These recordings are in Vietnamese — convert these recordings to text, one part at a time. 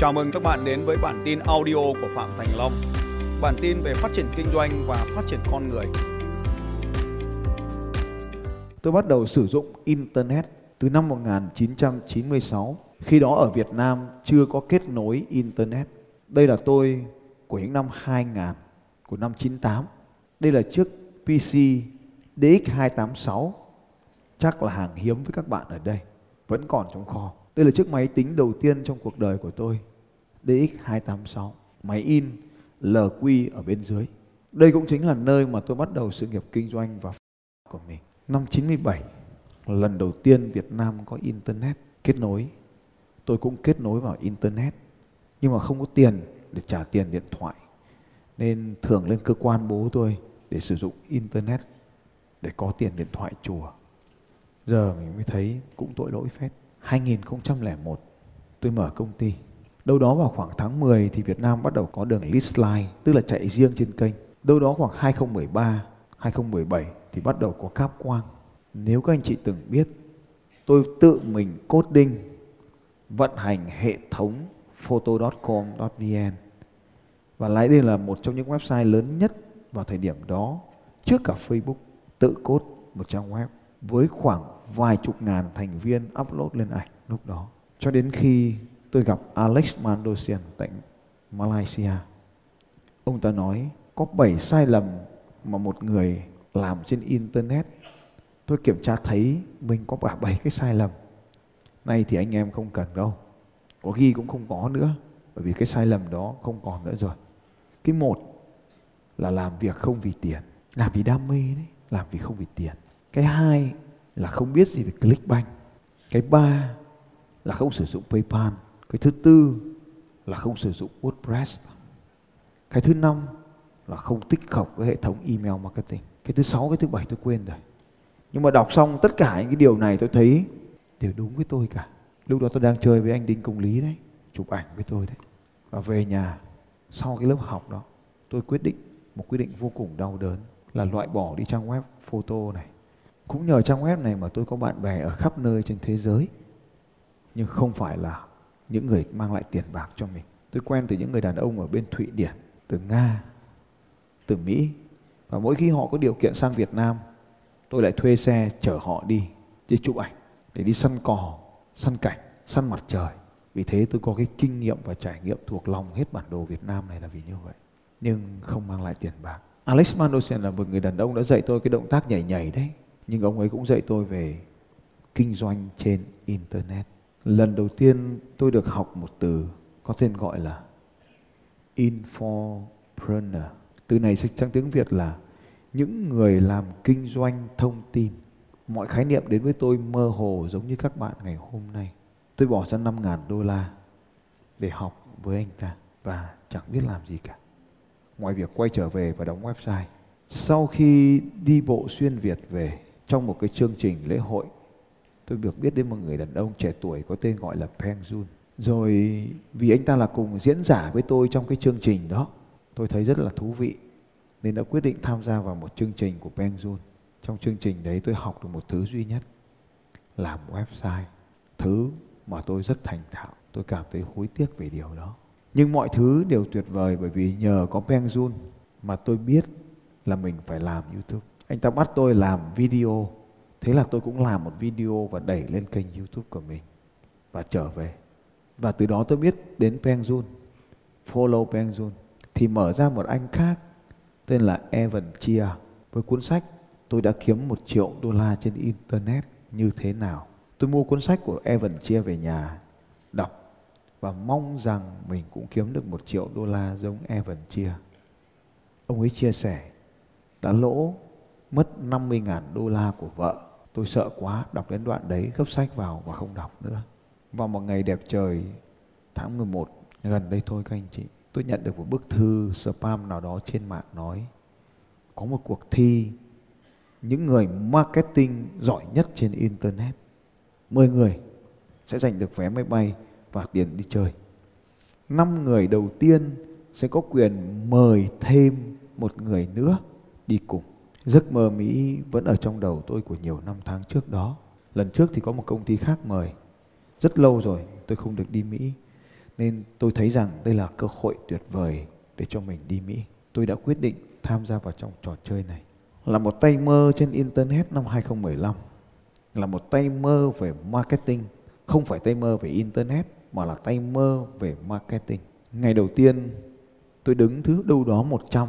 Chào mừng các bạn đến với bản tin audio của Phạm Thành Long. Bản tin về phát triển kinh doanh và phát triển con người. Tôi bắt đầu sử dụng Internet từ năm 1996. Khi đó ở Việt Nam chưa có kết nối Internet. Đây là tôi của những năm 2000, của năm 98. Đây là chiếc PC DX286. Chắc là hàng hiếm với các bạn ở đây. Vẫn còn trong kho. Đây là chiếc máy tính đầu tiên trong cuộc đời của tôi. DX286. Máy in LQ ở bên dưới. Đây cũng chính là nơi mà tôi bắt đầu sự nghiệp kinh doanh và của mình. Năm 97, lần đầu tiên Việt Nam có Internet kết nối. Tôi cũng kết nối vào Internet. Nhưng mà không có tiền để trả tiền điện thoại. Nên thường lên cơ quan bố tôi để sử dụng Internet để có tiền điện thoại chùa. Giờ mình mới thấy cũng tội lỗi phết. 2001 tôi mở công ty. Đâu đó vào khoảng tháng 10 thì Việt Nam bắt đầu có đường Leadline, tức là chạy riêng trên kênh. Đâu đó khoảng 2013, 2017 thì bắt đầu có cáp quang. Nếu các anh chị từng biết, tôi tự mình coding, vận hành hệ thống photo.com.vn và lấy đây là một trong những website lớn nhất vào thời điểm đó trước cả Facebook tự cốt một trang web với khoảng vài chục ngàn thành viên upload lên ảnh lúc đó. Cho đến khi tôi gặp Alex Mandosian tại Malaysia. Ông ta nói, có 7 sai lầm mà một người làm trên Internet. Tôi kiểm tra thấy mình có cả 7 cái sai lầm. Nay thì anh em không cần đâu. Có ghi cũng không có nữa. Bởi vì cái sai lầm đó không còn nữa rồi. Cái một là làm việc không vì tiền. Làm vì đam mê đấy. Làm vì không vì tiền. Cái hai là không biết gì về Clickbank. Cái ba là không sử dụng PayPal. Cái thứ tư là không sử dụng WordPress. Cái thứ năm là không tích hợp với hệ thống email marketing. Cái thứ sáu, cái thứ bảy tôi quên rồi. Nhưng mà đọc xong tất cả những cái điều này tôi thấy đều đúng với tôi cả. Lúc đó tôi đang chơi với anh Đinh Công Lý đấy, chụp ảnh với tôi đấy. Và về nhà sau cái lớp học đó, tôi quyết định một quyết định vô cùng đau đớn là loại bỏ đi trang web photo này. Cũng nhờ trang web này mà tôi có bạn bè ở khắp nơi trên thế giới. Nhưng không phải là những người mang lại tiền bạc cho mình. Tôi quen từ những người đàn ông ở bên Thụy Điển, từ Nga, từ Mỹ. Và mỗi khi họ có điều kiện sang Việt Nam, tôi lại thuê xe chở họ đi, đi chụp ảnh, để đi săn cò, săn cảnh, săn mặt trời. Vì thế tôi có cái kinh nghiệm và trải nghiệm thuộc lòng hết bản đồ Việt Nam này là vì như vậy. Nhưng không mang lại tiền bạc. Alex Mandosian là một người đàn ông đã dạy tôi cái động tác nhảy nhảy đấy. Nhưng ông ấy cũng dạy tôi về kinh doanh trên Internet. Lần đầu tiên tôi được học một từ có tên gọi là infopreneur. Từ này dịch sang tiếng Việt là những người làm kinh doanh thông tin. Mọi khái niệm đến với tôi mơ hồ giống như các bạn ngày hôm nay. Tôi bỏ ra 5.000 đô la để học với anh ta và chẳng biết làm gì cả. Ngoài việc quay trở về và đóng website. Sau khi đi bộ xuyên Việt về trong một cái chương trình lễ hội tôi được biết đến một người đàn ông trẻ tuổi có tên gọi là Peng Jun. Rồi vì anh ta là cùng diễn giả với tôi trong cái chương trình đó, tôi thấy rất là thú vị nên đã quyết định tham gia vào một chương trình của Peng Jun. Trong chương trình đấy tôi học được một thứ duy nhất, làm website. Thứ mà tôi rất thành thạo, tôi cảm thấy hối tiếc về điều đó. Nhưng mọi thứ đều tuyệt vời bởi vì nhờ có Peng Jun mà tôi biết là mình phải làm YouTube. Anh ta bắt tôi làm video Thế là tôi cũng làm một video và đẩy lên kênh YouTube của mình và trở về. Và từ đó tôi biết đến Peng Jun, follow Peng Jun thì mở ra một anh khác tên là Evan Chia với cuốn sách tôi đã kiếm một triệu đô la trên internet như thế nào. Tôi mua cuốn sách của Evan Chia về nhà đọc và mong rằng mình cũng kiếm được một triệu đô la giống Evan Chia. Ông ấy chia sẻ đã lỗ mất 50.000 đô la của vợ Tôi sợ quá, đọc đến đoạn đấy gấp sách vào và không đọc nữa. Vào một ngày đẹp trời tháng 11 gần đây thôi các anh chị, tôi nhận được một bức thư spam nào đó trên mạng nói có một cuộc thi những người marketing giỏi nhất trên internet. 10 người sẽ giành được vé máy bay và tiền đi chơi. Năm người đầu tiên sẽ có quyền mời thêm một người nữa đi cùng. Giấc mơ Mỹ vẫn ở trong đầu tôi của nhiều năm tháng trước đó. Lần trước thì có một công ty khác mời. Rất lâu rồi tôi không được đi Mỹ. Nên tôi thấy rằng đây là cơ hội tuyệt vời để cho mình đi Mỹ. Tôi đã quyết định tham gia vào trong trò chơi này. Là một tay mơ trên Internet năm 2015. Là một tay mơ về marketing. Không phải tay mơ về Internet, mà là tay mơ về marketing. Ngày đầu tiên, tôi đứng thứ đâu đó 100.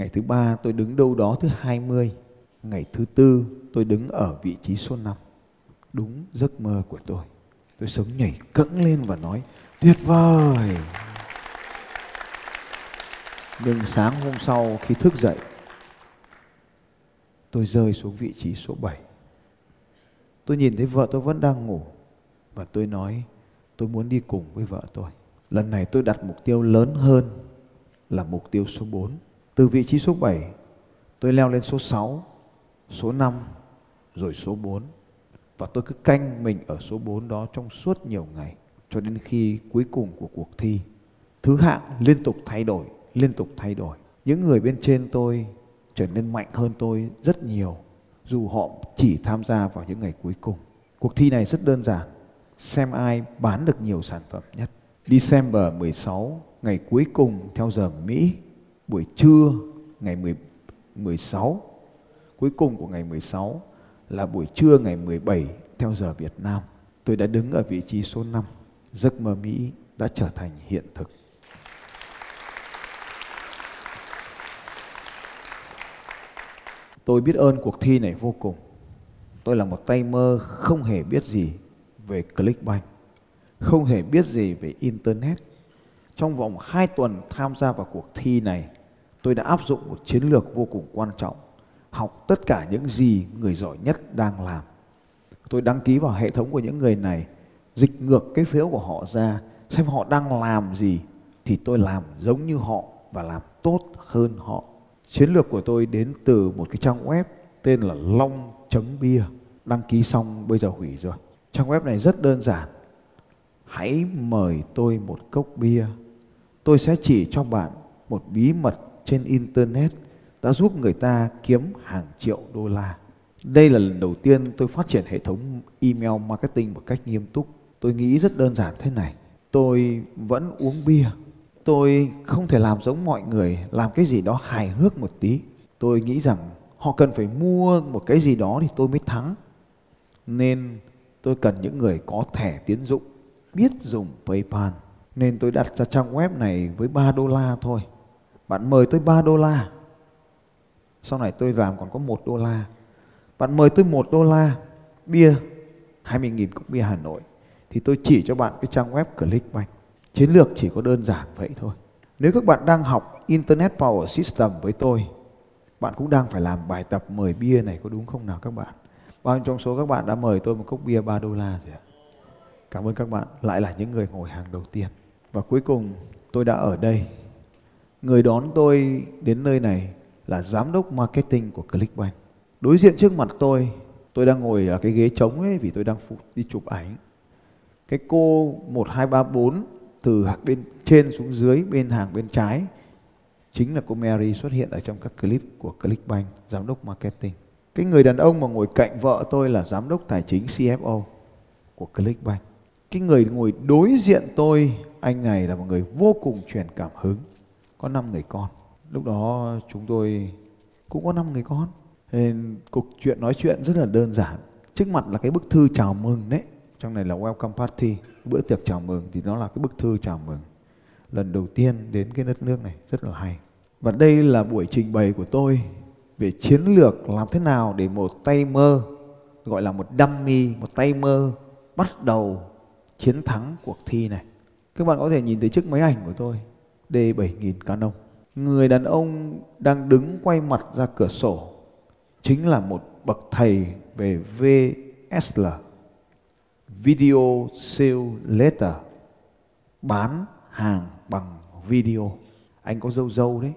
Ngày thứ ba tôi đứng đâu đó thứ 20. Ngày thứ tư tôi đứng ở vị trí số 5. Đúng giấc mơ của tôi. Tôi sống nhảy cẫng lên và nói, tuyệt vời. Nhưng sáng hôm sau khi thức dậy, tôi rơi xuống vị trí số 7. Tôi nhìn thấy vợ tôi vẫn đang ngủ và tôi nói, tôi muốn đi cùng với vợ tôi. Lần này tôi đặt mục tiêu lớn hơn là mục tiêu số 4. Từ vị trí số 7 tôi leo lên số 6, số 5 rồi số 4 và tôi cứ canh mình ở số 4 đó trong suốt nhiều ngày cho đến khi cuối cùng của cuộc thi. Thứ hạng liên tục thay đổi, liên tục thay đổi. Những người bên trên tôi trở nên mạnh hơn tôi rất nhiều dù họ chỉ tham gia vào những ngày cuối cùng. Cuộc thi này rất đơn giản, xem ai bán được nhiều sản phẩm nhất. December 16, ngày cuối cùng theo giờ Mỹ, buổi trưa ngày 10, 16, cuối cùng của ngày 16 là buổi trưa ngày 17 theo giờ Việt Nam. Tôi đã đứng ở vị trí số 5. Giấc mơ Mỹ đã trở thành hiện thực. Tôi biết ơn cuộc thi này vô cùng. Tôi là một tay mơ không hề biết gì về Clickbank, không hề biết gì về Internet. Trong vòng 2 tuần tham gia vào cuộc thi này, tôi đã áp dụng một chiến lược vô cùng quan trọng, học tất cả những gì người giỏi nhất đang làm. Tôi đăng ký vào hệ thống của những người này, dịch ngược cái phiếu của họ ra, xem họ đang làm gì thì tôi làm giống như họ và làm tốt hơn họ. Chiến lược của tôi đến từ một cái trang web tên là long.bia. Đăng ký xong bây giờ hủy rồi. Trang web này rất đơn giản. Hãy mời tôi một cốc bia. Tôi sẽ chỉ cho bạn một bí mật trên Internet đã giúp người ta kiếm hàng triệu đô la. Đây là lần đầu tiên tôi phát triển hệ thống email marketing một cách nghiêm túc. Tôi nghĩ rất đơn giản thế này. Tôi vẫn uống bia tôi không thể làm giống mọi người, làm cái gì đó hài hước một tí tôi nghĩ rằng họ cần phải mua một cái gì đó thì tôi mới thắng nên tôi cần những người có thẻ tiến dụng, biết dùng paypal nên tôi đặt ra trang web này với 3 đô la thôi bạn mời tôi 3 đô la sau này tôi làm còn có 1 đô la bạn mời tôi 1 đô la bia 20.000 cốc bia Hà Nội thì tôi chỉ cho bạn cái trang web Clickbank Chiến lược chỉ có đơn giản vậy thôi. Nếu các bạn đang học Internet Power System với tôi, bạn cũng đang phải làm bài tập mời bia này có đúng không nào các bạn? Bao nhiêu trong số các bạn đã mời tôi một cốc bia 3 đô la rồi ạ? Cảm ơn các bạn, lại là những người ngồi hàng đầu tiên. Và cuối cùng tôi đã ở đây. Người đón tôi đến nơi này là giám đốc marketing của Clickbank. Đối diện trước mặt tôi, tôi đang ngồi ở cái ghế trống ấy vì tôi đang phụ, đi chụp ảnh. Cái cô 1234 từ bên trên xuống dưới bên hàng bên trái chính là cô Mary xuất hiện ở trong các clip của Clickbank giám đốc marketing cái người đàn ông mà ngồi cạnh vợ tôi là giám đốc tài chính CFO của Clickbank cái người ngồi đối diện tôi anh này là một người vô cùng truyền cảm hứng có 5 người con. Lúc đó chúng tôi cũng có 5 người con. Nên cuộc chuyện nói chuyện rất là đơn giản. Trước mặt là cái bức thư chào mừng đấy. Trong này là welcome party. Bữa tiệc chào mừng thì nó là cái bức thư chào mừng. Lần đầu tiên đến cái đất nước này, rất là hay. Và đây là buổi trình bày của tôi về chiến lược làm thế nào để một tay mơ, gọi là một dummy, một tay mơ, bắt đầu chiến thắng cuộc thi này. Các bạn có thể nhìn thấy trước máy ảnh của tôi. D7000 Canon người đàn ông đang đứng quay mặt ra cửa sổ, chính là một bậc thầy về VSL video sale letter, bán hàng bằng video. Anh có dâu dâu đấy,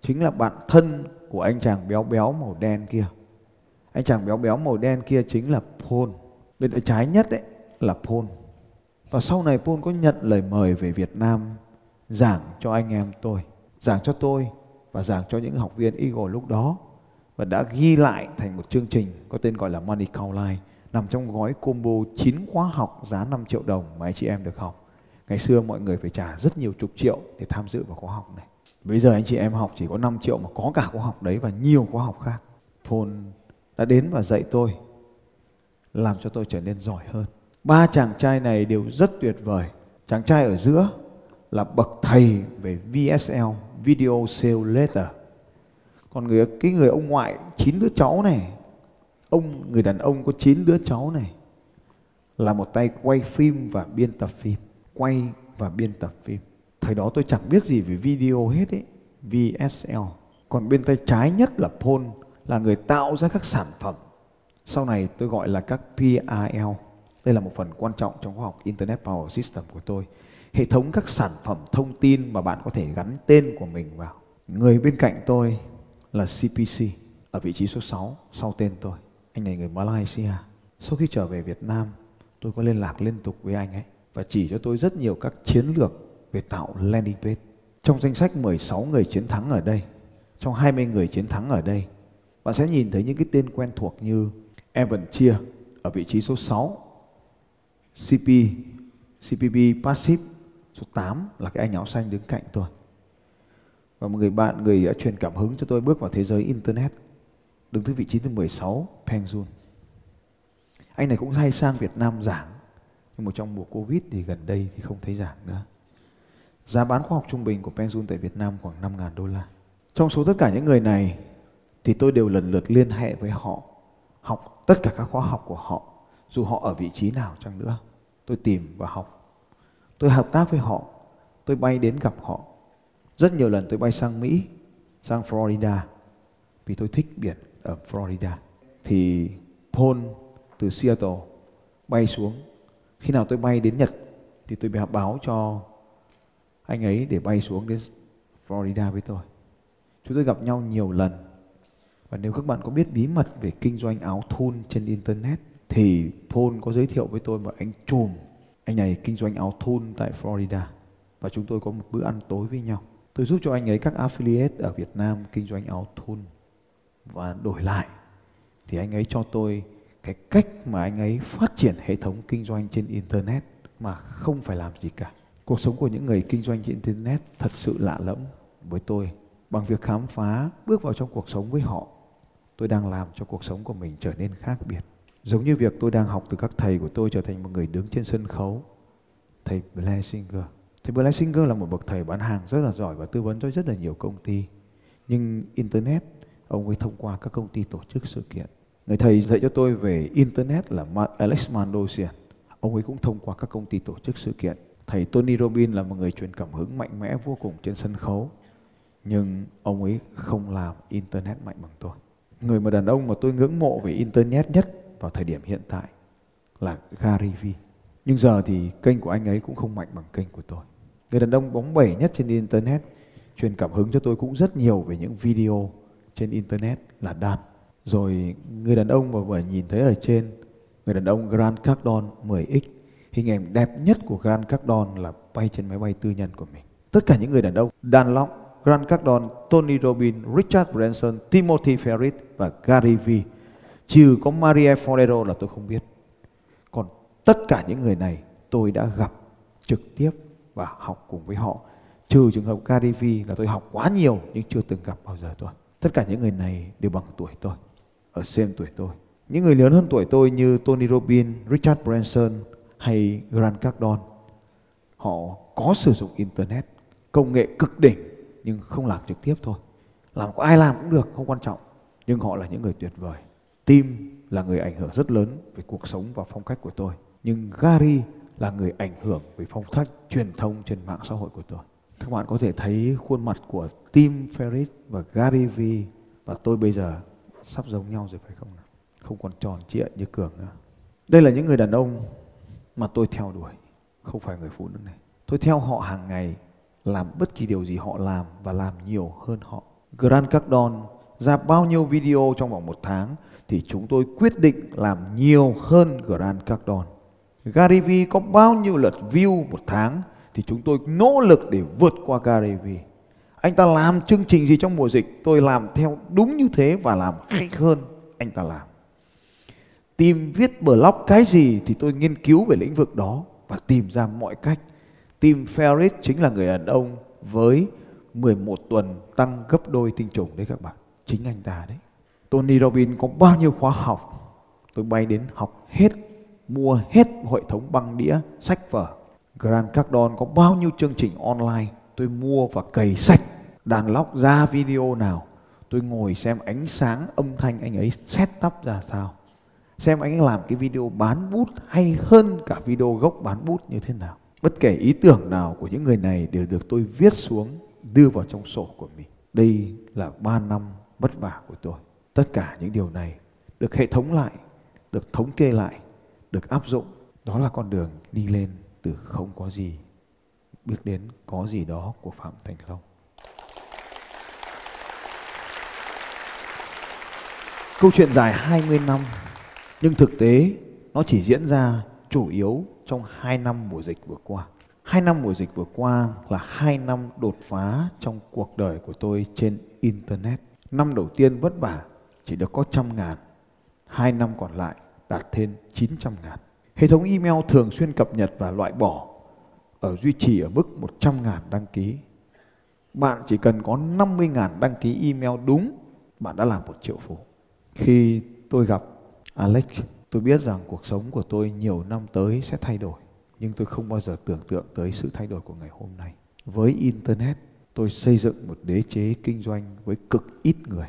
chính là bạn thân của anh chàng béo béo màu đen kia. Anh chàng béo béo màu đen kia chính là Paul. Bên tay trái nhất đấy là Paul. Và sau này Paul có nhận lời mời về Việt Nam giảng cho anh em tôi giảng cho tôi và giảng cho những học viên Eagle lúc đó và đã ghi lại thành một chương trình có tên gọi là Money Call Line nằm trong gói combo 9 khóa học giá 5 triệu đồng mà anh chị em được học. Ngày xưa mọi người phải trả rất nhiều chục triệu để tham dự vào khóa học này. Bây giờ anh chị em học chỉ có 5 triệu mà có cả khóa học đấy và nhiều khóa học khác. Paul đã đến và dạy tôi, làm cho tôi trở nên giỏi hơn. Ba chàng trai này đều rất tuyệt vời. Chàng trai ở giữa là bậc thầy về VSL, Video Sale Letter. Còn người cái người ông ngoại chín đứa cháu này, ông người đàn ông có chín đứa cháu này là một tay quay phim và biên tập phim, quay và biên tập phim. Thời đó tôi chẳng biết gì về video hết ấy, VSL. Còn bên tay trái nhất là Paul là người tạo ra các sản phẩm. Sau này tôi gọi là các PRL. Đây là một phần quan trọng trong khoa học Internet Power System của tôi. Hệ thống các sản phẩm thông tin mà bạn có thể gắn tên của mình vào. Người bên cạnh tôi là CPC ở vị trí số 6 sau tên tôi. Anh này người Malaysia. Sau khi trở về Việt Nam, tôi có liên lạc liên tục với anh ấy và chỉ cho tôi rất nhiều các chiến lược về tạo landing page. Trong danh sách 16 người chiến thắng ở đây, trong 20 người chiến thắng ở đây, bạn sẽ nhìn thấy những cái tên quen thuộc như Evan Chia ở vị trí số 6, CP, CPP Passive số 8 là cái anh áo xanh đứng cạnh tôi. Và một người bạn, người đã truyền cảm hứng cho tôi bước vào thế giới Internet, đứng thứ vị trí thứ 16, Peng Jun. Anh này cũng hay sang Việt Nam giảng, nhưng mà trong mùa Covid thì gần đây thì không thấy giảng nữa. Giá bán khoa học trung bình của Peng Jun tại Việt Nam khoảng 5.000 đô la. Trong số tất cả những người này thì tôi đều lần lượt liên hệ với họ, học tất cả các khóa học của họ, dù họ ở vị trí nào chăng nữa. Tôi tìm và học. Tôi hợp tác với họ, tôi bay đến gặp họ. Rất nhiều lần tôi bay sang Mỹ, sang Florida, vì tôi thích biển ở Florida. Thì Paul từ Seattle bay xuống. Khi nào tôi bay đến Nhật thì tôi báo cho anh ấy để bay xuống đến Florida với tôi. Chúng tôi gặp nhau nhiều lần. Và nếu các bạn có biết bí mật về kinh doanh áo thun trên Internet thì Paul có giới thiệu với tôi một anh trùm. Anh này kinh doanh áo thun tại Florida. Và chúng tôi có một bữa ăn tối với nhau. Tôi giúp cho anh ấy các affiliate ở Việt Nam kinh doanh áo thun. Và đổi lại thì anh ấy cho tôi cái cách mà anh ấy phát triển hệ thống kinh doanh trên Internet mà không phải làm gì cả. Cuộc sống của những người kinh doanh trên Internet thật sự lạ lẫm với tôi. Bằng việc khám phá, bước vào trong cuộc sống với họ, tôi đang làm cho cuộc sống của mình trở nên khác biệt. Giống như việc tôi đang học từ các thầy của tôi trở thành một người đứng trên sân khấu. Thầy Blessinger. Thầy Blessinger là một bậc thầy bán hàng rất là giỏi và tư vấn cho rất là nhiều công ty. Nhưng Internet, ông ấy thông qua các công ty tổ chức sự kiện. Người thầy dạy cho tôi về Internet là Alex Mandosian. Ông ấy cũng thông qua các công ty tổ chức sự kiện thầy Tony Robbins là một người truyền cảm hứng mạnh mẽ vô cùng trên sân khấu nhưng ông ấy không làm internet mạnh bằng tôi người mà đàn ông mà tôi ngưỡng mộ về internet nhất vào thời điểm hiện tại là Gary Vee nhưng giờ thì kênh của anh ấy cũng không mạnh bằng kênh của tôi người đàn ông bóng bẩy nhất trên internet truyền cảm hứng cho tôi cũng rất nhiều về những video trên internet là Dan rồi người đàn ông mà vừa nhìn thấy ở trên người đàn ông Grant Cardone 10X Hình ảnh đẹp nhất của Grant Cardone là bay trên máy bay tư nhân của mình. Tất cả những người đàn ông, Dan Long, Grant Cardone, Tony Robbins, Richard Branson, Timothy Ferris và Gary Vee. Trừ có Maria Forero là tôi không biết. Còn tất cả những người này tôi đã gặp trực tiếp và học cùng với họ. Trừ trường hợp Gary là tôi học quá nhiều nhưng chưa từng gặp bao giờ tôi. Tất cả những người này đều bằng tuổi tôi, ở xem tuổi tôi. Những người lớn hơn tuổi tôi như Tony Robbins, Richard Branson, hay Grant Cardone họ có sử dụng internet công nghệ cực đỉnh nhưng không làm trực tiếp thôi làm có ai làm cũng được không quan trọng nhưng họ là những người tuyệt vời Tim là người ảnh hưởng rất lớn về cuộc sống và phong cách của tôi. Nhưng Gary là người ảnh hưởng về phong cách truyền thông trên mạng xã hội của tôi. Các bạn có thể thấy khuôn mặt của Tim Ferriss và Gary V và tôi bây giờ sắp giống nhau rồi, phải không nào? Không còn tròn trịa như Cường nữa. Đây là những người đàn ông mà tôi theo đuổi, không phải người phụ nữ này. Tôi theo họ hàng ngày, làm bất kỳ điều gì họ làm và làm nhiều hơn họ. Grant Cardone ra bao nhiêu video trong vòng một tháng thì chúng tôi quyết định làm nhiều hơn Grant Cardone Gary V có bao nhiêu lượt view một tháng thì chúng tôi nỗ lực để vượt qua Gary V. anh ta làm chương trình gì trong mùa dịch tôi làm theo đúng như thế và làm hay hơn anh ta làm tìm viết blog cái gì thì tôi nghiên cứu về lĩnh vực đó và tìm ra mọi cách Tim Ferriss chính là người đàn ông với 11 tuần tăng gấp đôi tinh trùng đấy các bạn. Chính anh ta đấy. Tony Robbins có bao nhiêu khóa học? Tôi bay đến học hết, mua hết hệ thống băng đĩa, sách vở. Grand Cardone có bao nhiêu chương trình online? Tôi mua và cày sạch đàn lóc ra video nào? Tôi ngồi xem ánh sáng âm thanh anh ấy set up ra sao? Xem anh ấy làm cái video bán bút hay hơn cả video gốc bán bút như thế nào? Bất kể ý tưởng nào của những người này đều được tôi viết xuống, đưa vào trong sổ của mình. Đây là 3 năm vất vả của tôi tất cả những điều này được hệ thống lại, được thống kê lại, được áp dụng đó là con đường đi lên từ không có gì biết đến có gì đó của phạm thành long câu chuyện dài 20 năm, nhưng thực tế nó chỉ diễn ra chủ yếu trong 2 năm mùa dịch vừa qua. 2 năm mùa dịch vừa qua là 2 năm đột phá trong cuộc đời của tôi trên Internet. Năm đầu tiên vất vả chỉ được có trăm ngàn. Hai năm còn lại đạt thêm 900 ngàn. Hệ thống email thường xuyên cập nhật và loại bỏ ở duy trì ở mức 100 ngàn đăng ký. Bạn chỉ cần có 50 ngàn đăng ký email đúng, bạn đã làm một triệu phú. Khi tôi gặp Alex, tôi biết rằng cuộc sống của tôi nhiều năm tới sẽ thay đổi. Nhưng tôi không bao giờ tưởng tượng tới sự thay đổi của ngày hôm nay. Với Internet, tôi xây dựng một đế chế kinh doanh với cực ít người.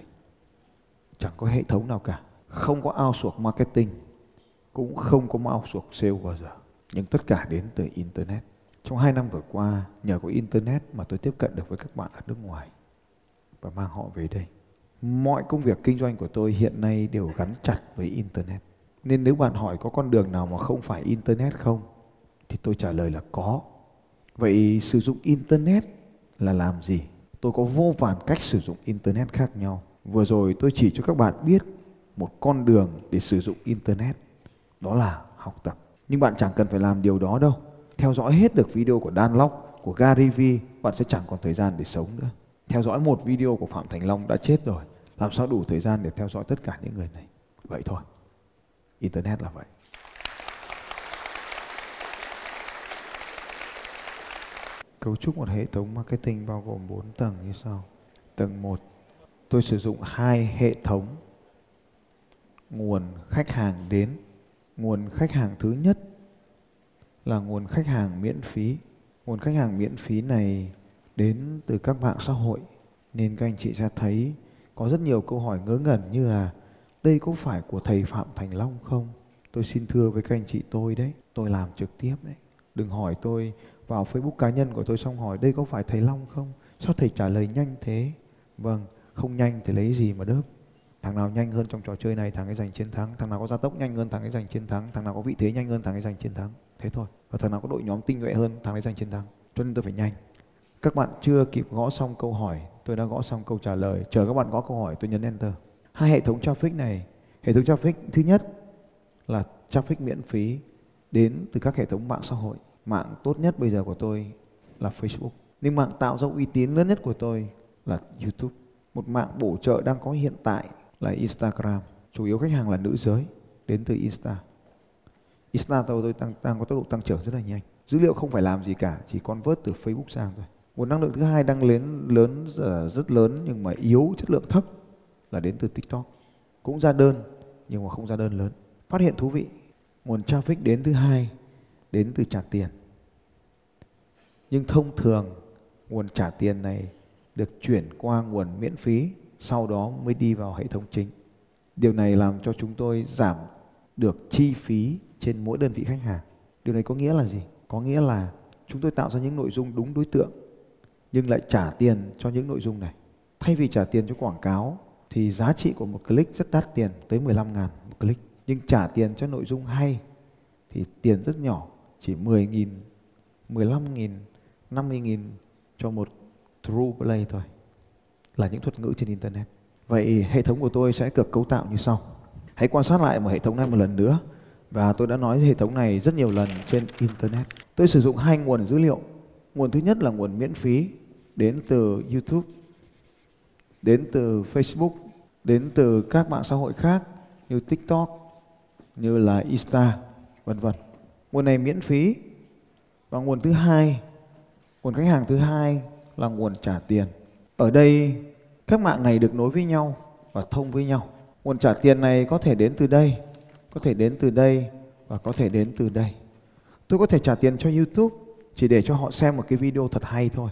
Chẳng có hệ thống nào cả. Không có ao suộc marketing, cũng không có ao suộc sale bao giờ. Nhưng tất cả đến từ Internet. Trong hai năm vừa qua, nhờ có Internet mà tôi tiếp cận được với các bạn ở nước ngoài và mang họ về đây. Mọi công việc kinh doanh của tôi hiện nay đều gắn chặt với Internet. Nên nếu bạn hỏi có con đường nào mà không phải Internet không? Thì tôi trả lời là có. Vậy sử dụng Internet là làm gì? Tôi có vô vàn cách sử dụng Internet khác nhau. Vừa rồi tôi chỉ cho các bạn biết một con đường để sử dụng Internet. Đó là học tập. Nhưng bạn chẳng cần phải làm điều đó đâu. Theo dõi hết được video của Dan Lok, của Gary Vee, bạn sẽ chẳng còn thời gian để sống nữa. Theo dõi một video của Phạm Thành Long đã chết rồi. Làm sao đủ thời gian để theo dõi tất cả những người này? Vậy thôi. Internet là vậy. Cấu trúc một hệ thống marketing bao gồm 4 tầng như sau. Tầng 1, tôi sử dụng hai hệ thống nguồn khách hàng đến. Nguồn khách hàng thứ nhất là nguồn khách hàng miễn phí. Nguồn khách hàng miễn phí này đến từ các mạng xã hội nên các anh chị sẽ thấy có rất nhiều câu hỏi ngớ ngẩn như là đây có phải của thầy Phạm Thành Long không? Tôi xin thưa với các anh chị tôi đấy, tôi làm trực tiếp đấy. Đừng hỏi tôi vào Facebook cá nhân của tôi xong hỏi đây có phải thầy Long không? Sao thầy trả lời nhanh thế? Vâng, không nhanh thì lấy gì mà đớp? Thằng nào nhanh hơn trong trò chơi này thằng ấy giành chiến thắng, thằng nào có gia tốc nhanh hơn thằng ấy giành chiến thắng, thằng nào có vị thế nhanh hơn thằng ấy giành chiến thắng. Thế thôi. Và thằng nào có đội nhóm tinh nhuệ hơn thằng ấy giành chiến thắng. Cho nên tôi phải nhanh. Các bạn chưa kịp gõ xong câu hỏi, tôi đã gõ xong câu trả lời. Chờ các bạn gõ câu hỏi tôi nhấn enter. Hai hệ thống traffic này, hệ thống traffic thứ nhất là traffic miễn phí đến từ các hệ thống mạng xã hội. Mạng tốt nhất bây giờ của tôi là Facebook. Nhưng mạng tạo ra uy tín lớn nhất của tôi là YouTube. Một mạng bổ trợ đang có hiện tại là Instagram. Chủ yếu khách hàng là nữ giới đến từ Insta. Insta tôi, tôi đang đang có tốc độ tăng trưởng rất là nhanh. Dữ liệu không phải làm gì cả, chỉ convert từ Facebook sang thôi. Nguồn năng lượng thứ hai đang lớn lớn ờ, rất lớn nhưng mà yếu chất lượng thấp là đến từ TikTok. Cũng ra đơn nhưng mà không ra đơn lớn. Phát hiện thú vị, nguồn traffic đến thứ hai đến từ trả tiền. Nhưng thông thường nguồn trả tiền này được chuyển qua nguồn miễn phí sau đó mới đi vào hệ thống chính. Điều này làm cho chúng tôi giảm được chi phí trên mỗi đơn vị khách hàng. Điều này có nghĩa là gì? Có nghĩa là chúng tôi tạo ra những nội dung đúng đối tượng nhưng lại trả tiền cho những nội dung này. Thay vì trả tiền cho quảng cáo thì giá trị của một click rất đắt tiền tới 15 ngàn một click. Nhưng trả tiền cho nội dung hay thì tiền rất nhỏ, chỉ 10 nghìn, 15 nghìn, 50 nghìn cho một true play thôi. Là những thuật ngữ trên Internet. Vậy hệ thống của tôi sẽ được cấu tạo như sau. Hãy quan sát lại một hệ thống này một lần nữa. Và tôi đã nói hệ thống này rất nhiều lần trên Internet. Tôi sử dụng hai nguồn dữ liệu. Nguồn thứ nhất là nguồn miễn phí đến từ YouTube, đến từ Facebook, đến từ các mạng xã hội khác như TikTok, như là Insta, vân vân. Nguồn này miễn phí và nguồn thứ hai Nguồn khách hàng thứ hai là nguồn trả tiền. Ở đây các mạng này được nối với nhau và thông với nhau. Nguồn trả tiền này có thể đến từ đây, có thể đến từ đây và có thể đến từ đây. Tôi có thể trả tiền cho YouTube chỉ để cho họ xem một cái video thật hay thôi.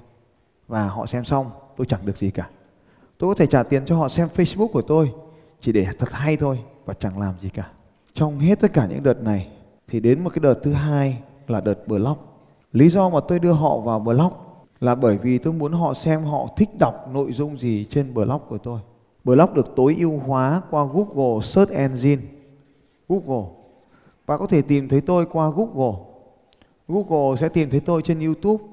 Và họ xem xong tôi chẳng được gì cả. Tôi có thể trả tiền cho họ xem Facebook của tôi chỉ để thật hay thôi và chẳng làm gì cả. Trong hết tất cả những đợt này thì đến một cái đợt thứ hai là đợt blog. Lý do mà tôi đưa họ vào blog là bởi vì tôi muốn họ xem họ thích đọc nội dung gì trên blog của tôi. Blog được tối ưu hóa qua Google Search Engine. Google. Và có thể tìm thấy tôi qua Google. Google sẽ tìm thấy tôi trên YouTube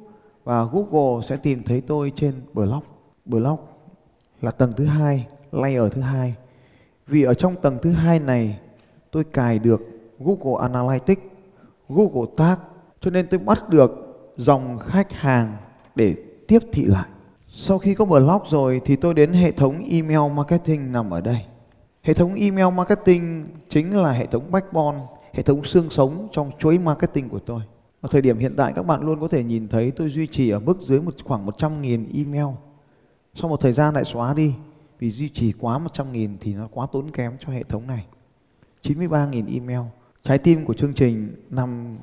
và Google sẽ tìm thấy tôi trên blog. Blog là tầng thứ hai, layer thứ hai. Vì ở trong tầng thứ hai này tôi cài được Google Analytics, Google Tag cho nên tôi bắt được dòng khách hàng để tiếp thị lại. Sau khi có blog rồi thì tôi đến hệ thống email marketing nằm ở đây. Hệ thống email marketing chính là hệ thống backbone, hệ thống xương sống trong chuỗi marketing của tôi. Ở thời điểm hiện tại các bạn luôn có thể nhìn thấy tôi duy trì ở mức dưới một khoảng 100.000 email. Sau một thời gian lại xóa đi vì duy trì quá 100.000 thì nó quá tốn kém cho hệ thống này. 93.000 email. Trái tim của chương trình nằm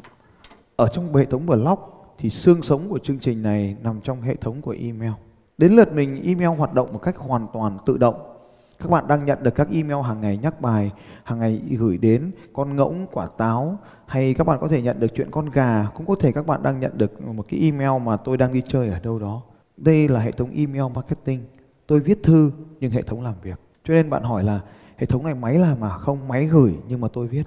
ở trong hệ thống blog thì xương sống của chương trình này nằm trong hệ thống của email. Đến lượt mình email hoạt động một cách hoàn toàn tự động. Các bạn đang nhận được các email hàng ngày nhắc bài, hàng ngày gửi đến con ngỗng, quả táo hay các bạn có thể nhận được chuyện con gà, cũng có thể các bạn đang nhận được một cái email mà tôi đang đi chơi ở đâu đó. Đây là hệ thống email marketing. Tôi viết thư nhưng hệ thống làm việc. Cho nên bạn hỏi là hệ thống này máy làm mà không máy gửi nhưng mà tôi viết.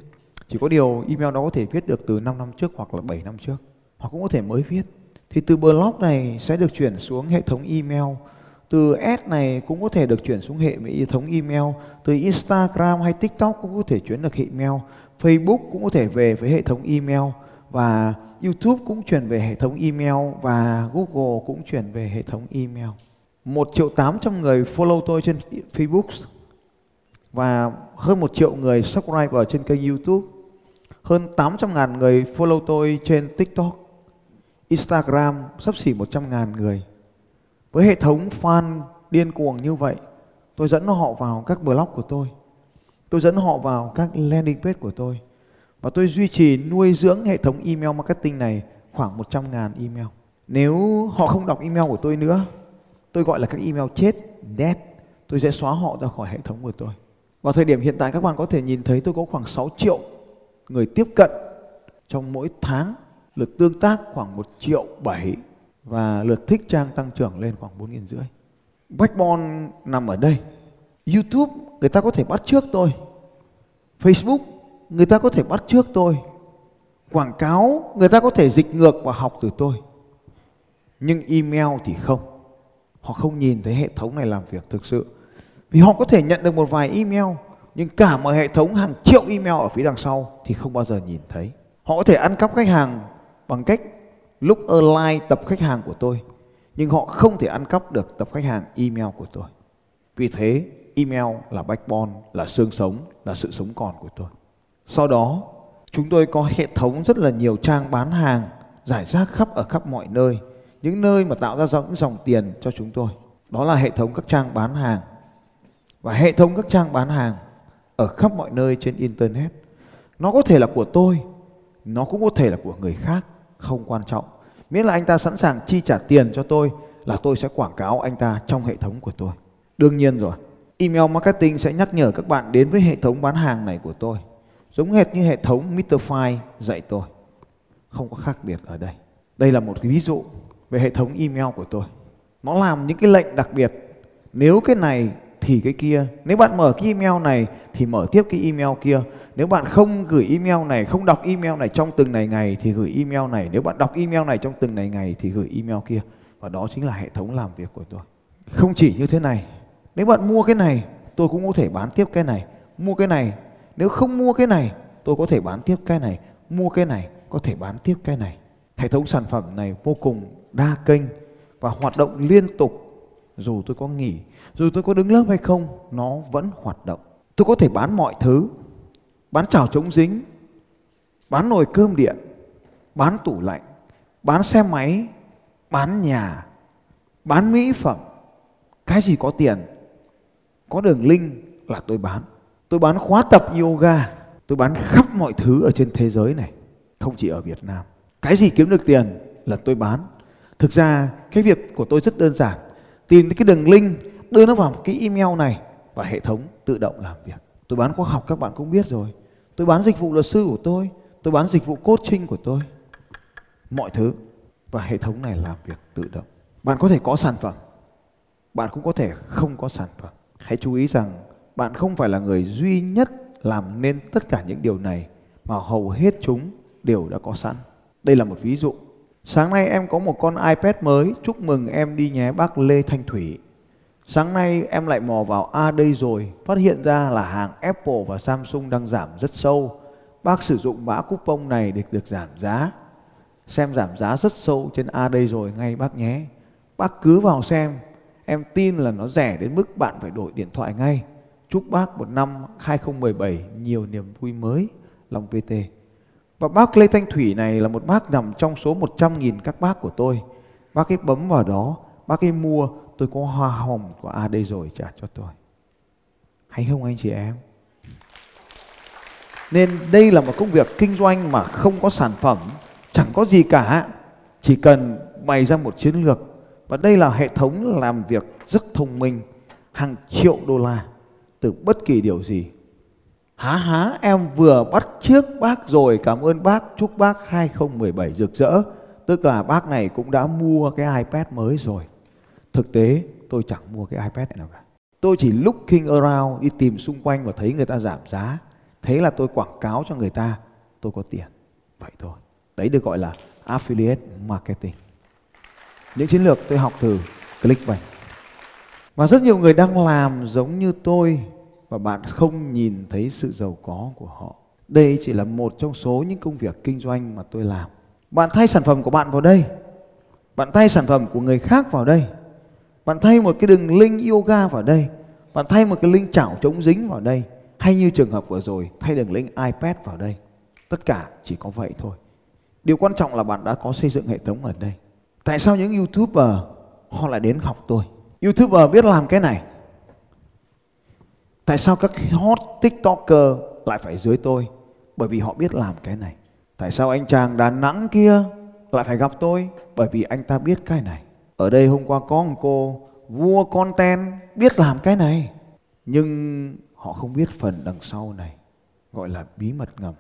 Chỉ có điều email đó có thể viết được từ 5 năm trước hoặc là 7 năm trước. Hoặc cũng có thể mới viết. Thì từ blog này sẽ được chuyển xuống hệ thống email. Từ S này cũng có thể được chuyển xuống hệ thống email. Từ Instagram hay TikTok cũng có thể chuyển được hệ email. Facebook cũng có thể về với hệ thống email. Và YouTube cũng chuyển về hệ thống email. Và Google cũng chuyển về hệ thống email. 1 triệu 800 người follow tôi trên Facebook, và hơn 1 triệu người subscribe ở trên kênh YouTube. Hơn 800 ngàn người follow tôi trên TikTok. Instagram sắp xỉ 100 ngàn người. Với hệ thống fan điên cuồng như vậy, tôi dẫn họ vào các blog của tôi. Tôi dẫn họ vào các landing page của tôi. Và tôi duy trì nuôi dưỡng hệ thống email marketing này khoảng 100 ngàn email. Nếu họ không đọc email của tôi nữa, tôi gọi là các email chết, dead, tôi sẽ xóa họ ra khỏi hệ thống của tôi. Vào thời điểm hiện tại các bạn có thể nhìn thấy tôi có khoảng 6 triệu người tiếp cận trong mỗi tháng lượt tương tác khoảng 1 triệu 7 và lượt thích trang tăng trưởng lên khoảng 4 nghìn rưỡi. Backbone nằm ở đây. YouTube, người ta có thể bắt trước tôi. Facebook, người ta có thể bắt trước tôi. Quảng cáo, người ta có thể dịch ngược và học từ tôi. Nhưng email thì không. Họ không nhìn thấy hệ thống này làm việc thực sự. Vì họ có thể nhận được một vài email nhưng cả một hệ thống hàng triệu email ở phía đằng sau thì không bao giờ nhìn thấy. Họ có thể ăn cắp khách hàng bằng cách lúc online tập khách hàng của tôi nhưng họ không thể ăn cắp được tập khách hàng email của tôi. Vì thế email là backbone, là xương sống, là sự sống còn của tôi. Sau đó chúng tôi có hệ thống rất là nhiều trang bán hàng giải rác khắp ở khắp mọi nơi. Những nơi mà tạo ra những dòng tiền cho chúng tôi. Đó là hệ thống các trang bán hàng. Và hệ thống các trang bán hàng ở khắp mọi nơi trên Internet. Nó có thể là của tôi, nó cũng có thể là của người khác không quan trọng. Miễn là anh ta sẵn sàng chi trả tiền cho tôi là tôi sẽ quảng cáo anh ta trong hệ thống của tôi. Đương nhiên rồi, email marketing sẽ nhắc nhở các bạn đến với hệ thống bán hàng này của tôi. Giống hệt như hệ thống Meterfy dạy tôi. Không có khác biệt ở đây. Đây là một ví dụ về hệ thống email của tôi. Nó làm những cái lệnh đặc biệt. Nếu cái này thì cái kia. Nếu bạn mở cái email này thì mở tiếp cái email kia. Nếu bạn không gửi email này, không đọc email này trong từng này ngày thì gửi email này. Nếu bạn đọc email này trong từng này ngày thì gửi email kia. Và đó chính là hệ thống làm việc của tôi. Không chỉ như thế này. Nếu bạn mua cái này, tôi cũng có thể bán tiếp cái này. Mua cái này, nếu không mua cái này, tôi có thể bán tiếp cái này. Mua cái này, có thể bán tiếp cái này. Hệ thống sản phẩm này vô cùng đa kênh và hoạt động liên tục dù tôi có nghỉ, dù tôi có đứng lớp hay không, nó vẫn hoạt động. Tôi có thể bán mọi thứ, bán chảo chống dính, bán nồi cơm điện, bán tủ lạnh, bán xe máy, bán nhà, bán mỹ phẩm, cái gì có tiền, có đường link là tôi bán. Tôi bán khóa tập yoga, tôi bán khắp mọi thứ ở trên thế giới này, không chỉ ở Việt Nam. Cái gì kiếm được tiền là tôi bán. Thực ra cái việc của tôi rất đơn giản. Tìm cái đường link, đưa nó vào cái email này và hệ thống tự động làm việc. Tôi bán khoa học các bạn cũng biết rồi. Tôi bán dịch vụ luật sư của tôi, tôi bán dịch vụ coaching của tôi. Mọi thứ và hệ thống này làm việc tự động. Bạn có thể có sản phẩm, bạn cũng có thể không có sản phẩm. Hãy chú ý rằng bạn không phải là người duy nhất làm nên tất cả những điều này mà hầu hết chúng đều đã có sẵn. Đây là một ví dụ. Sáng nay em có một con iPad mới, chúc mừng em đi nhé bác Lê Thanh Thủy. Sáng nay em lại mò vào A đây rồi, phát hiện ra là hàng Apple và Samsung đang giảm rất sâu. Bác sử dụng mã coupon này để được giảm giá. Xem giảm giá rất sâu trên A đây rồi ngay bác nhé. Bác cứ vào xem, em tin là nó rẻ đến mức bạn phải đổi điện thoại ngay. Chúc bác một năm 2017 nhiều niềm vui mới, Long VT. Và bác Lê Thanh Thủy này là một bác nằm trong số 100.000 các bác của tôi. Bác ấy bấm vào đó, bác ấy mua, tôi có hoa hồng của A đây rồi trả cho tôi. Hay không anh chị em? Nên đây là một công việc kinh doanh mà không có sản phẩm, chẳng có gì cả. Chỉ cần bày ra một chiến lược. Và đây là hệ thống làm việc rất thông minh, hàng triệu đô la từ bất kỳ điều gì. Há há em vừa bắt trước bác rồi, cảm ơn bác, chúc bác 2017 rực rỡ. Tức là bác này cũng đã mua cái iPad mới rồi. Thực tế tôi chẳng mua cái iPad này nào cả. Tôi chỉ looking around đi tìm xung quanh và thấy người ta giảm giá. Thế là tôi quảng cáo cho người ta tôi có tiền. Vậy thôi. Đấy được gọi là affiliate marketing. Những chiến lược tôi học từ Clickbank. Và rất nhiều người đang làm giống như tôi và bạn không nhìn thấy sự giàu có của họ. Đây chỉ là một trong số những công việc kinh doanh mà tôi làm. Bạn thay sản phẩm của bạn vào đây. Bạn thay sản phẩm của người khác vào đây. Bạn thay một cái đường link yoga vào đây. Bạn thay một cái link chảo chống dính vào đây. Hay như trường hợp vừa rồi, thay đường link iPad vào đây. Tất cả chỉ có vậy thôi. Điều quan trọng là bạn đã có xây dựng hệ thống ở đây. Tại sao những YouTuber họ lại đến học tôi? YouTuber biết làm cái này. Tại sao các hot TikToker lại phải dưới tôi? Bởi vì họ biết làm cái này. Tại sao anh chàng Đà Nẵng kia lại phải gặp tôi? Bởi vì anh ta biết cái này. Ở đây hôm qua có một cô vua content biết làm cái này. Nhưng họ không biết phần đằng sau này. Gọi là bí mật ngầm.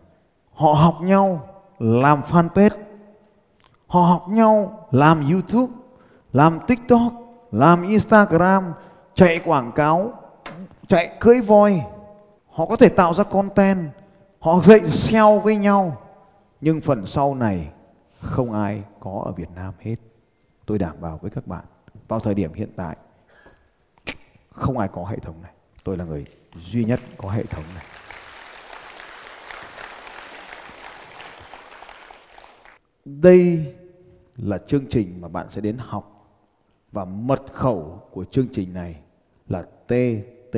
Họ học nhau làm fanpage. Họ học nhau làm YouTube, làm TikTok, làm Instagram, chạy quảng cáo, chạy cưỡi voi. Họ có thể tạo ra content, họ dạy sell với nhau. Nhưng phần sau này không ai có ở Việt Nam hết. Tôi đảm bảo với các bạn, vào thời điểm hiện tại không ai có hệ thống này. Tôi là người duy nhất có hệ thống này. Đây là chương trình mà bạn sẽ đến học và mật khẩu của chương trình này là t T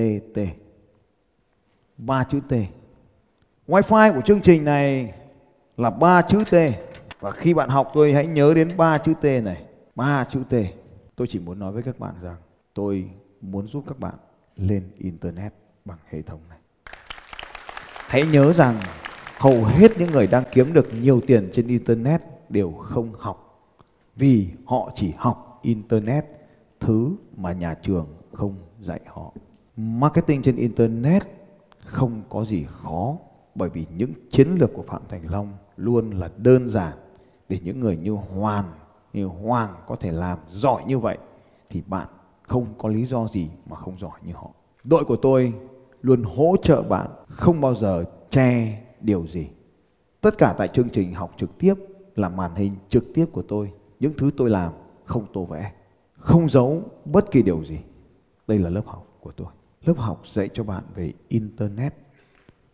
Ba chữ T. Wi-Fi của chương trình này là ba chữ T. Và khi bạn học tôi hãy nhớ đến ba chữ T này. Ba chữ T. Tôi chỉ muốn nói với các bạn rằng tôi muốn giúp các bạn lên Internet bằng hệ thống này. Hãy nhớ rằng hầu hết những người đang kiếm được nhiều tiền trên Internet đều không học. Vì họ chỉ học Internet, thứ mà nhà trường không dạy họ. Marketing trên Internet không có gì khó bởi vì những chiến lược của Phạm Thành Long luôn là đơn giản để những người như Hoàn, như Hoàng có thể làm giỏi như vậy thì bạn không có lý do gì mà không giỏi như họ. Đội của tôi luôn hỗ trợ bạn không bao giờ che điều gì. Tất cả tại chương trình học trực tiếp là màn hình trực tiếp của tôi. Những thứ tôi làm không tô vẽ, không giấu bất kỳ điều gì. Đây là lớp học của tôi. Lớp học dạy cho bạn về Internet,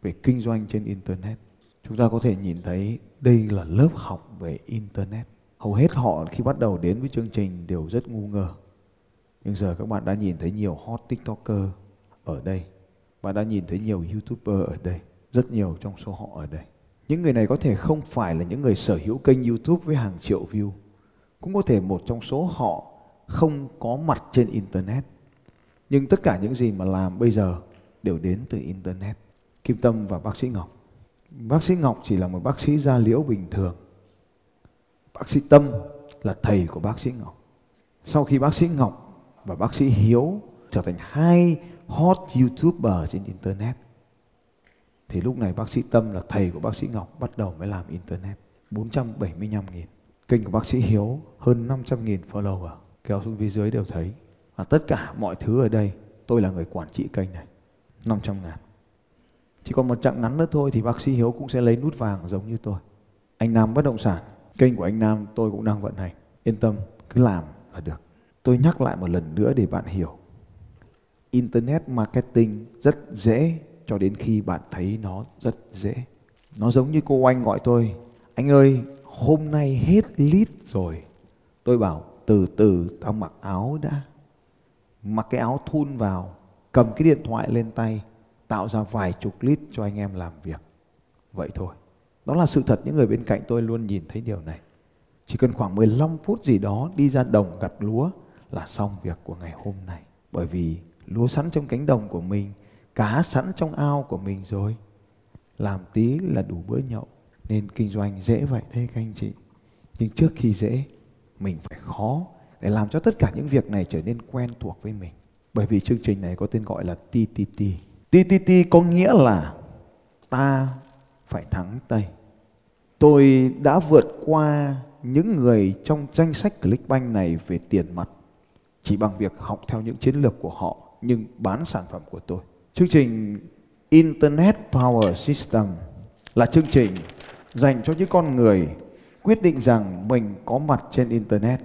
về kinh doanh trên Internet. Chúng ta có thể nhìn thấy đây là lớp học về Internet. Hầu hết họ khi bắt đầu đến với chương trình đều rất ngu ngơ. Nhưng giờ các bạn đã nhìn thấy nhiều hot TikToker ở đây. Bạn đã nhìn thấy nhiều YouTuber ở đây. Rất nhiều trong số họ ở đây. Những người này có thể không phải là những người sở hữu kênh YouTube với hàng triệu view cũng có thể một trong số họ không có mặt trên internet nhưng tất cả những gì mà làm bây giờ đều đến từ internet. Kim tâm và bác sĩ ngọc. Bác sĩ ngọc chỉ là một bác sĩ da liễu bình thường. Bác sĩ tâm là thầy của bác sĩ ngọc. Sau khi bác sĩ ngọc và bác sĩ hiếu trở thành hai hot youtuber trên internet, thì lúc này bác sĩ Tâm là thầy của bác sĩ Ngọc bắt đầu mới làm internet. 475 nghìn. Kênh của bác sĩ Hiếu hơn 500 nghìn follower. Kéo xuống phía dưới đều thấy và tất cả mọi thứ ở đây, tôi là người quản trị kênh này 500 ngàn. Chỉ còn một chặng ngắn nữa thôi thì bác sĩ Hiếu cũng sẽ lấy nút vàng giống như tôi. Anh Nam bất động sản, kênh của anh Nam tôi cũng đang vận hành. Yên tâm, cứ làm là được. Tôi nhắc lại một lần nữa để bạn hiểu. Internet marketing rất dễ cho đến khi bạn thấy nó rất dễ. Nó giống như cô anh gọi tôi, anh ơi, hôm nay hết lít rồi. Tôi bảo, từ từ, tao mặc áo đã mặc cái áo thun vào, cầm cái điện thoại lên tay, tạo ra vài chục lít cho anh em làm việc. Vậy thôi. Đó là sự thật, những người bên cạnh tôi luôn nhìn thấy điều này. Chỉ cần khoảng 15 phút gì đó đi ra đồng gặt lúa là xong việc của ngày hôm nay. Bởi vì lúa sẵn trong cánh đồng của mình, cá sẵn trong ao của mình rồi. Làm tí là đủ bữa nhậu, nên kinh doanh dễ vậy đấy các anh chị. Nhưng trước khi dễ, mình phải khó để làm cho tất cả những việc này trở nên quen thuộc với mình. Bởi vì chương trình này có tên gọi là TTT TTT có nghĩa là ta phải thắng Tây. Tôi đã vượt qua những người trong danh sách Clickbank này về tiền mặt chỉ bằng việc học theo những chiến lược của họ, nhưng bán sản phẩm của tôi. Chương trình Internet Power System là chương trình dành cho những con người quyết định rằng mình có mặt trên Internet.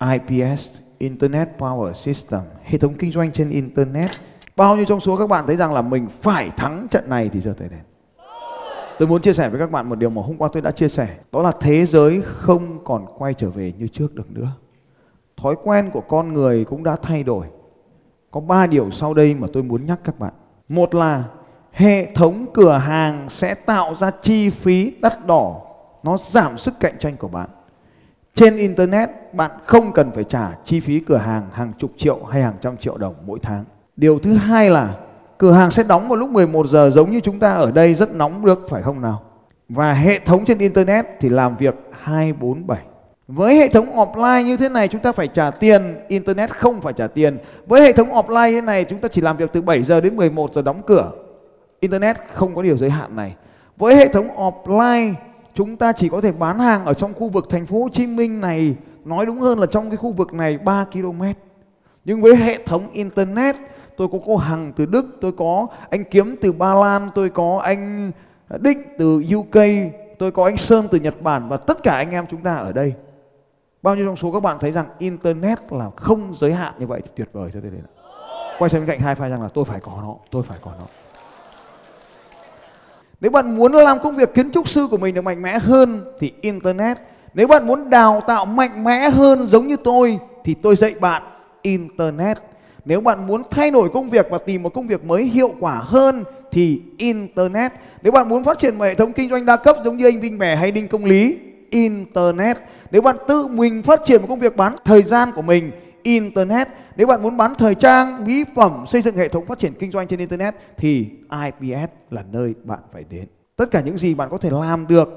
IPS, Internet Power System, hệ thống kinh doanh trên Internet. Bao nhiêu trong số các bạn thấy rằng là mình phải thắng trận này thì giờ tới đến Tôi muốn chia sẻ với các bạn một điều mà hôm qua tôi đã chia sẻ. Đó là thế giới không còn quay trở về như trước được nữa. Thói quen của con người cũng đã thay đổi có ba điều sau đây mà tôi muốn nhắc các bạn. Một là hệ thống cửa hàng sẽ tạo ra chi phí đắt đỏ, nó giảm sức cạnh tranh của bạn. Trên internet bạn không cần phải trả chi phí cửa hàng hàng chục triệu hay hàng trăm triệu đồng mỗi tháng. Điều thứ hai là cửa hàng sẽ đóng vào lúc 11 giờ giống như chúng ta ở đây rất nóng được phải không nào? Và hệ thống trên internet thì làm việc 247 với hệ thống offline như thế này chúng ta phải trả tiền, internet không phải trả tiền. Với hệ thống offline như thế này chúng ta chỉ làm việc từ 7 giờ đến 11 giờ đóng cửa. Internet không có điều giới hạn này. Với hệ thống offline chúng ta chỉ có thể bán hàng ở trong khu vực thành phố Hồ Chí Minh này, nói đúng hơn là trong cái khu vực này 3 km. Nhưng với hệ thống internet tôi có cô Hằng từ Đức, tôi có anh Kiếm từ Ba Lan, tôi có anh Định từ UK, tôi có anh Sơn từ Nhật Bản và tất cả anh em chúng ta ở đây Bao nhiêu trong số các bạn thấy rằng internet là không giới hạn như vậy thì tuyệt vời cho tôi đây. Quay sang bên cạnh hai phai rằng là tôi phải có nó, tôi phải có nó. Nếu bạn muốn làm công việc kiến trúc sư của mình được mạnh mẽ hơn thì internet. Nếu bạn muốn đào tạo mạnh mẽ hơn giống như tôi thì tôi dạy bạn internet. Nếu bạn muốn thay đổi công việc và tìm một công việc mới hiệu quả hơn thì internet. Nếu bạn muốn phát triển một hệ thống kinh doanh đa cấp giống như anh Vinh Bẻ hay Đinh Công Lý, internet nếu bạn tự mình phát triển một công việc bán thời gian của mình internet. Nếu bạn muốn bán thời trang, mỹ phẩm, xây dựng hệ thống phát triển kinh doanh trên internet thì IPS là nơi bạn phải đến. Tất cả những gì bạn có thể làm được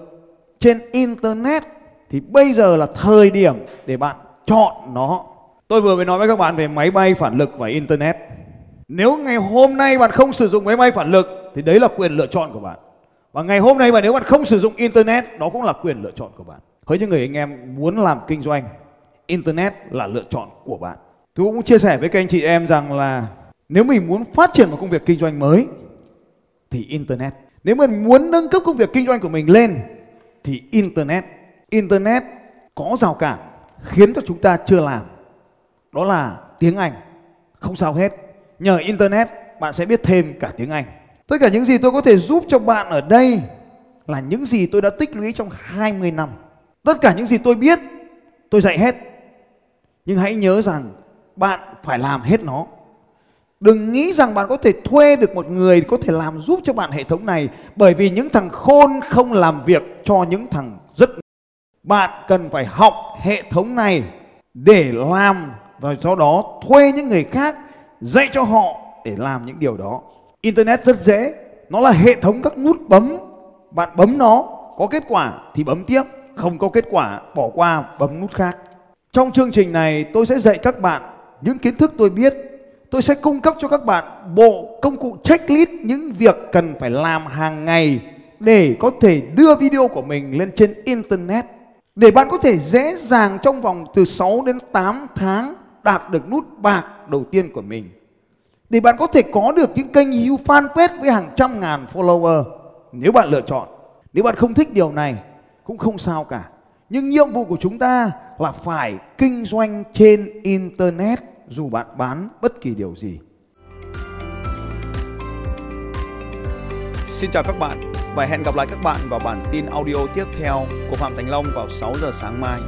trên internet thì bây giờ là thời điểm để bạn chọn nó. Tôi vừa mới nói với các bạn về máy bay phản lực và internet. Nếu ngày hôm nay bạn không sử dụng máy bay phản lực thì đấy là quyền lựa chọn của bạn. Và ngày hôm nay mà nếu bạn không sử dụng internet, đó cũng là quyền lựa chọn của bạn. Với những người anh em muốn làm kinh doanh internet là lựa chọn của bạn. Tôi cũng chia sẻ với các anh chị em rằng là nếu mình muốn phát triển một công việc kinh doanh mới thì internet. Nếu mình muốn nâng cấp công việc kinh doanh của mình lên thì internet. Internet có rào cản khiến cho chúng ta chưa làm. Đó là tiếng anh. Không sao hết. Nhờ internet bạn sẽ biết thêm cả tiếng anh. Tất cả những gì tôi có thể giúp cho bạn ở đây là những gì tôi đã tích lũy trong 20 năm. Tất cả những gì tôi biết, tôi dạy hết. Nhưng hãy nhớ rằng bạn phải làm hết nó. Đừng nghĩ rằng bạn có thể thuê được một người có thể làm giúp cho bạn hệ thống này bởi vì những thằng khôn không làm việc cho những thằng rất Bạn cần phải học hệ thống này để làm và do đó thuê những người khác dạy cho họ để làm những điều đó. Internet rất dễ, nó là hệ thống các nút bấm. Bạn bấm nó, có kết quả thì bấm tiếp, không có kết quả bỏ qua bấm nút khác. Trong chương trình này, tôi sẽ dạy các bạn những kiến thức tôi biết. Tôi sẽ cung cấp cho các bạn bộ công cụ checklist những việc cần phải làm hàng ngày để có thể đưa video của mình lên trên internet để bạn có thể dễ dàng trong vòng từ 6 đến 8 tháng đạt được nút bạc đầu tiên của mình. Để bạn có thể có được những kênh YouTube fanpage với hàng trăm ngàn follower, nếu bạn lựa chọn. Nếu bạn không thích điều này, cũng không sao cả. Nhưng nhiệm vụ của chúng ta là phải kinh doanh trên internet dù bạn bán bất kỳ điều gì. Xin chào các bạn và hẹn gặp lại các bạn vào bản tin audio tiếp theo của Phạm Thành Long vào 6 giờ sáng mai.